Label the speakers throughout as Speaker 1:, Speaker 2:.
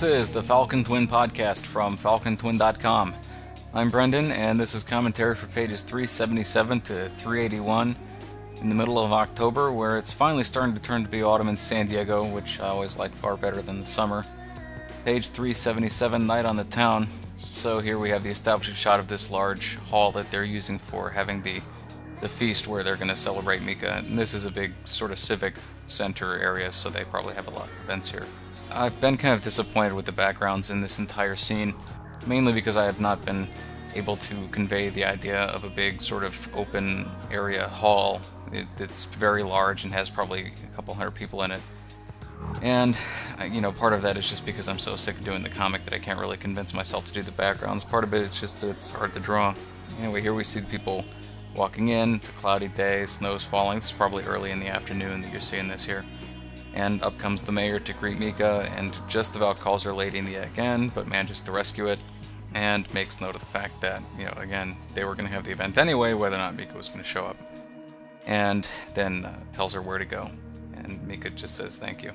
Speaker 1: This is the Falcon Twin podcast from falcontwin.com. I'm Brendan, and this is commentary for pages 377 to 381 in the middle of October, where it's finally starting to turn to be autumn in San Diego, which I always like far better than the summer. Page 377, Night on the Town. So here we have the establishing shot of this large hall that they're using for having the the feast where they're going to celebrate Mika. And this is a big sort of civic center area, so they probably have a lot of events here. I've been kind of disappointed with the backgrounds in this entire scene, mainly because I have not been able to convey the idea of a big sort of open area hall. It, it's very large and has probably a couple hundred people in it. And, you know, part of that is just because I'm so sick of doing the comic that I can't really convince myself to do the backgrounds. Part of it is just that it's hard to draw. Anyway, here we see the people walking in. It's a cloudy day, snow's falling. It's probably early in the afternoon that you're seeing this here. And up comes the mayor to greet Mika and just about calls her lady in the again, but manages to rescue it and makes note of the fact that, you know, again, they were going to have the event anyway, whether or not Mika was going to show up. And then uh, tells her where to go. And Mika just says thank you.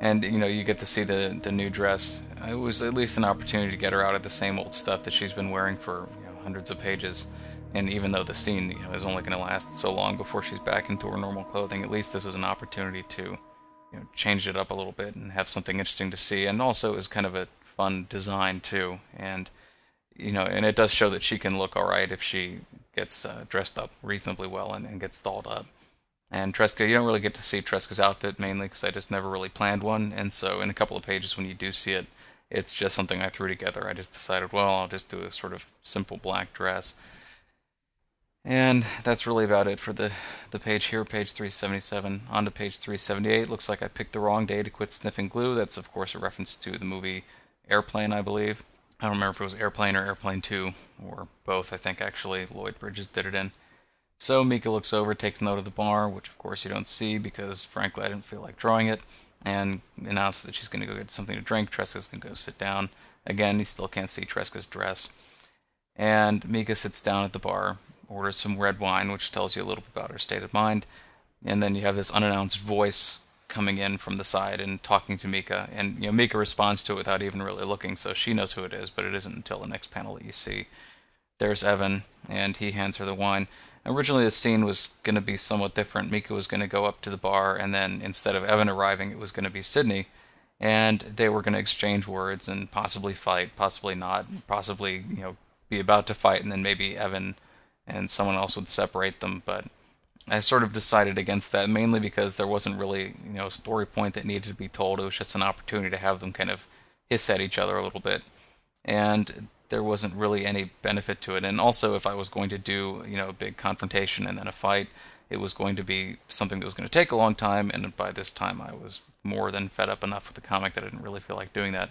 Speaker 1: And, you know, you get to see the, the new dress. It was at least an opportunity to get her out of the same old stuff that she's been wearing for you know, hundreds of pages. And even though the scene you know, is only going to last so long before she's back into her normal clothing, at least this was an opportunity to you know, change it up a little bit and have something interesting to see. And also, it was kind of a fun design too. And you know, and it does show that she can look all right if she gets uh, dressed up reasonably well and, and gets dolled up. And Tresca, you don't really get to see Tresca's outfit mainly because I just never really planned one. And so, in a couple of pages, when you do see it, it's just something I threw together. I just decided, well, I'll just do a sort of simple black dress. And that's really about it for the, the page here, page 377. On to page 378. Looks like I picked the wrong day to quit sniffing glue. That's, of course, a reference to the movie Airplane, I believe. I don't remember if it was Airplane or Airplane 2, or both, I think, actually. Lloyd Bridges did it in. So Mika looks over, takes note of the bar, which of course you don't see because, frankly, I didn't feel like drawing it, and announces that she's going to go get something to drink. Tresca's going to go sit down. Again, you still can't see Tresca's dress. And Mika sits down at the bar, orders some red wine, which tells you a little bit about her state of mind. And then you have this unannounced voice coming in from the side and talking to Mika, and you know Mika responds to it without even really looking, so she knows who it is, but it isn't until the next panel that you see. There's Evan, and he hands her the wine. Originally, the scene was going to be somewhat different. Mika was going to go up to the bar, and then instead of Evan arriving, it was going to be Sydney, and they were going to exchange words and possibly fight, possibly not, possibly you know be about to fight, and then maybe Evan and someone else would separate them, but I sort of decided against that mainly because there wasn't really, you know, a story point that needed to be told. It was just an opportunity to have them kind of hiss at each other a little bit. And there wasn't really any benefit to it. And also, if I was going to do, you know, a big confrontation and then a fight, it was going to be something that was going to take a long time. And by this time, I was more than fed up enough with the comic that I didn't really feel like doing that.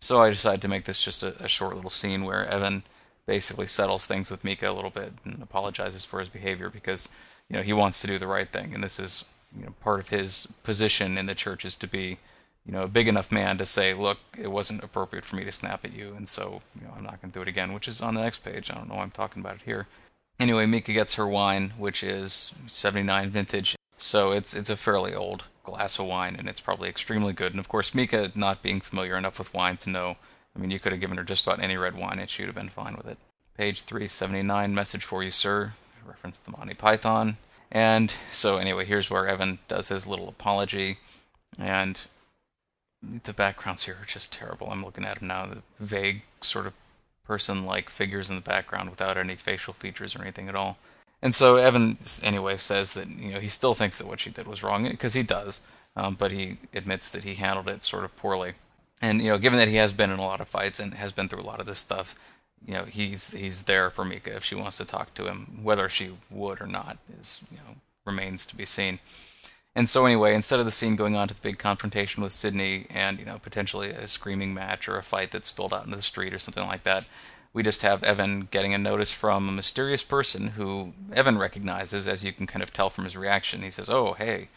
Speaker 1: So I decided to make this just a, a short little scene where Evan basically settles things with Mika a little bit and apologizes for his behavior because you know he wants to do the right thing, and this is you know part of his position in the church is to be you know a big enough man to say, look, it wasn't appropriate for me to snap at you, and so you know I'm not going to do it again, which is on the next page. I don't know why I'm talking about it here. Anyway, Mika gets her wine, which is 79 vintage, so it's it's a fairly old glass of wine, and it's probably extremely good. And of course, Mika, not being familiar enough with wine to know, I mean, you could have given her just about any red wine, and she would have been fine with it. Page 379, message for you, sir reference to Monty Python. And so, anyway, here's where Evan does his little apology. And the backgrounds here are just terrible. I'm looking at them now. The vague, sort of person like figures in the background without any facial features or anything at all. And so Evan, anyway, says that you know he still thinks that what she did was wrong because he does, um, but he admits that he handled it sort of poorly. And you know, given that he has been in a lot of fights and has been through a lot of this stuff, you know he's he's there for Mika if she wants to talk to him. Whether she would or not is you know remains to be seen. And so anyway, instead of the scene going on to the big confrontation with Sydney and you know potentially a screaming match or a fight that's spilled out into the street or something like that, we just have Evan getting a notice from a mysterious person who Evan recognizes, as you can kind of tell from his reaction. He says, "Oh, hey,"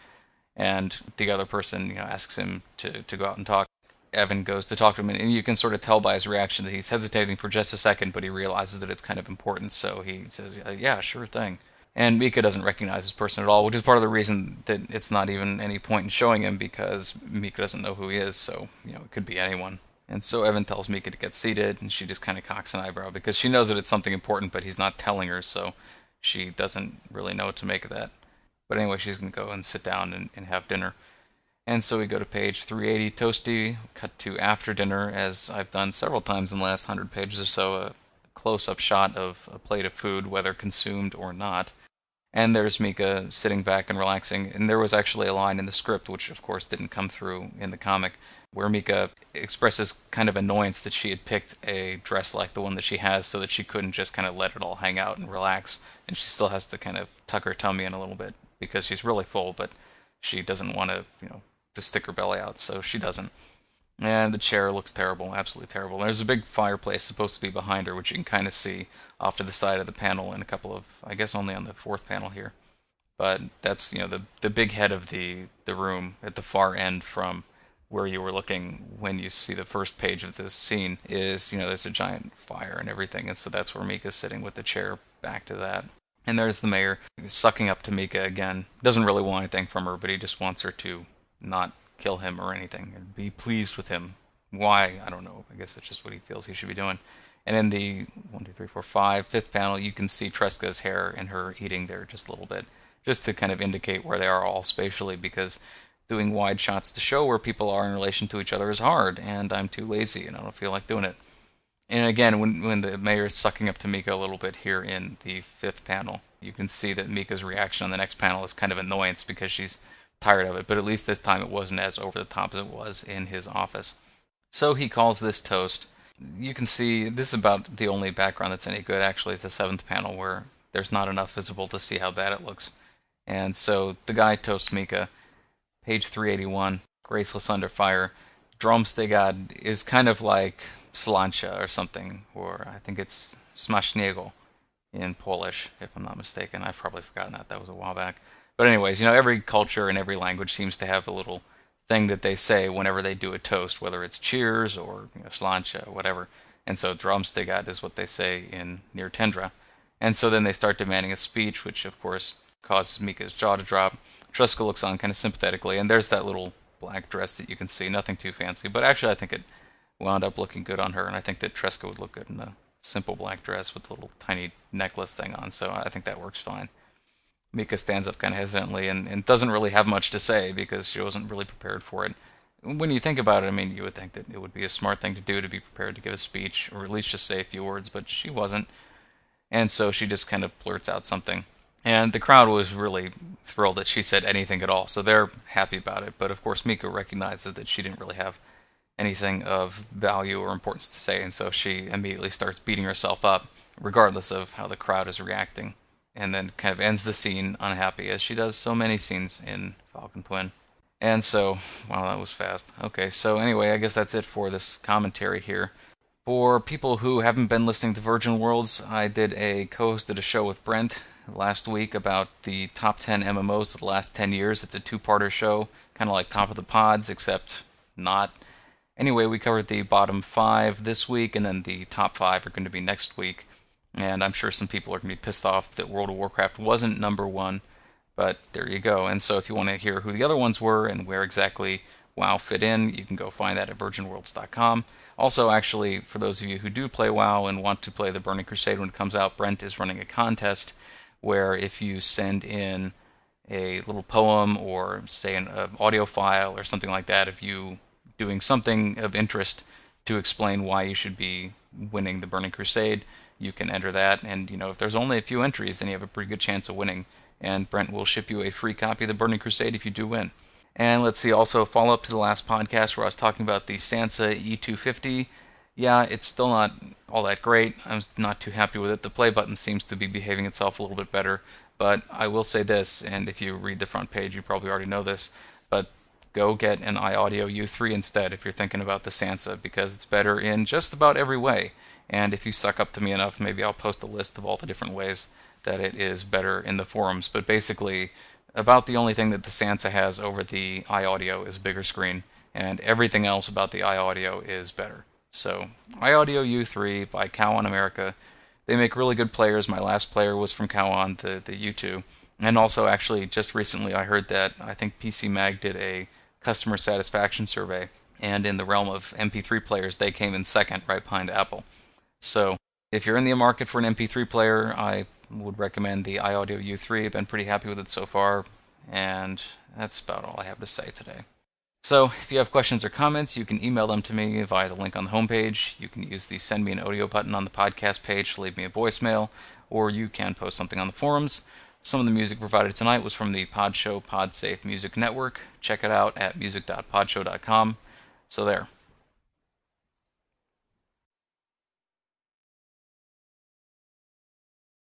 Speaker 1: and the other person you know asks him to to go out and talk. Evan goes to talk to him, and you can sort of tell by his reaction that he's hesitating for just a second, but he realizes that it's kind of important, so he says, "Yeah, sure thing." And Mika doesn't recognize this person at all, which is part of the reason that it's not even any point in showing him because Mika doesn't know who he is, so you know it could be anyone. And so Evan tells Mika to get seated, and she just kind of cocks an eyebrow because she knows that it's something important, but he's not telling her, so she doesn't really know what to make of that. But anyway, she's going to go and sit down and, and have dinner. And so we go to page 380, Toasty, cut to after dinner, as I've done several times in the last 100 pages or so, a close up shot of a plate of food, whether consumed or not. And there's Mika sitting back and relaxing. And there was actually a line in the script, which of course didn't come through in the comic, where Mika expresses kind of annoyance that she had picked a dress like the one that she has so that she couldn't just kind of let it all hang out and relax. And she still has to kind of tuck her tummy in a little bit because she's really full, but she doesn't want to, you know, to stick her belly out, so she doesn't. And the chair looks terrible, absolutely terrible. There's a big fireplace supposed to be behind her, which you can kind of see off to the side of the panel in a couple of, I guess only on the fourth panel here. But that's, you know, the, the big head of the, the room at the far end from where you were looking when you see the first page of this scene is, you know, there's a giant fire and everything. And so that's where Mika's sitting with the chair back to that. And there's the mayor sucking up to Mika again. Doesn't really want anything from her, but he just wants her to not kill him or anything, and be pleased with him. Why? I don't know. I guess that's just what he feels he should be doing. And in the one, two, three, four, five, fifth panel, you can see Tresca's hair and her eating there just a little bit, just to kind of indicate where they are all spatially, because doing wide shots to show where people are in relation to each other is hard, and I'm too lazy and I don't feel like doing it. And again, when when the mayor is sucking up to Mika a little bit here in the fifth panel, you can see that Mika's reaction on the next panel is kind of annoyance because she's tired of it, but at least this time it wasn't as over the top as it was in his office. So he calls this toast. You can see this is about the only background that's any good, actually, is the seventh panel where there's not enough visible to see how bad it looks. And so the guy toasts Mika. Page 381, Graceless Under Fire. Dromstegad is kind of like sláinte or something, or I think it's smacznego in Polish, if I'm not mistaken. I've probably forgotten that. That was a while back. But anyways, you know, every culture and every language seems to have a little thing that they say whenever they do a toast, whether it's cheers or you know, sláinte, whatever. And so dromstegat is what they say in near Tendra. And so then they start demanding a speech, which of course causes Mika's jaw to drop. Tresca looks on kind of sympathetically, and there's that little black dress that you can see, nothing too fancy. But actually, I think it wound up looking good on her, and I think that Tresca would look good in a simple black dress with a little tiny necklace thing on, so I think that works fine. Mika stands up kind of hesitantly and, and doesn't really have much to say because she wasn't really prepared for it. When you think about it, I mean, you would think that it would be a smart thing to do to be prepared to give a speech, or at least just say a few words, but she wasn't. And so she just kind of blurts out something. And the crowd was really thrilled that she said anything at all, so they're happy about it. But of course, Mika recognizes that she didn't really have anything of value or importance to say, and so she immediately starts beating herself up, regardless of how the crowd is reacting and then kind of ends the scene unhappy, as she does so many scenes in Falcon Twin. And so, wow, that was fast. Okay, so anyway, I guess that's it for this commentary here. For people who haven't been listening to Virgin Worlds, I did a co-hosted a show with Brent last week about the top 10 MMOs of the last 10 years. It's a two-parter show, kind of like Top of the Pods, except not. Anyway, we covered the bottom five this week, and then the top five are going to be next week. And I'm sure some people are going to be pissed off that World of Warcraft wasn't number one, but there you go. And so if you want to hear who the other ones were and where exactly WoW fit in, you can go find that at virginworlds.com. Also, actually, for those of you who do play WoW and want to play the Burning Crusade when it comes out, Brent is running a contest where if you send in a little poem or say an uh, audio file or something like that, if you doing something of interest to explain why you should be winning the Burning Crusade, you can enter that. And you know, if there's only a few entries, then you have a pretty good chance of winning. And Brent will ship you a free copy of the Burning Crusade if you do win. And let's see, also follow up to the last podcast where I was talking about the Sansa E250. Yeah, it's still not all that great. I'm not too happy with it. The play button seems to be behaving itself a little bit better. But I will say this, and if you read the front page, you probably already know this, but go get an iAudio U3 instead if you're thinking about the Sansa, because it's better in just about every way. And if you suck up to me enough, maybe I'll post a list of all the different ways that it is better in the forums. But basically, about the only thing that the Sansa has over the iAudio is bigger screen, and everything else about the iAudio is better. So, iAudio U3 by Cowon America. They make really good players. My last player was from Cowon, the, the U2. And also, actually, just recently I heard that I think PC Mag did a customer satisfaction survey and in the realm of MP3 players, they came in second, right behind Apple. So if you're in the market for an MP3 player, I would recommend the iAudio U3. I've been pretty happy with it so far, and that's about all I have to say today. So, if you have questions or comments, you can email them to me via the link on the homepage. You can use the send me an audio button on the podcast page to leave me a voicemail, or you can post something on the forums. Some of the music provided tonight was from the Podshow Podsafe Music Network. Check it out at music.podshow.com. So, there.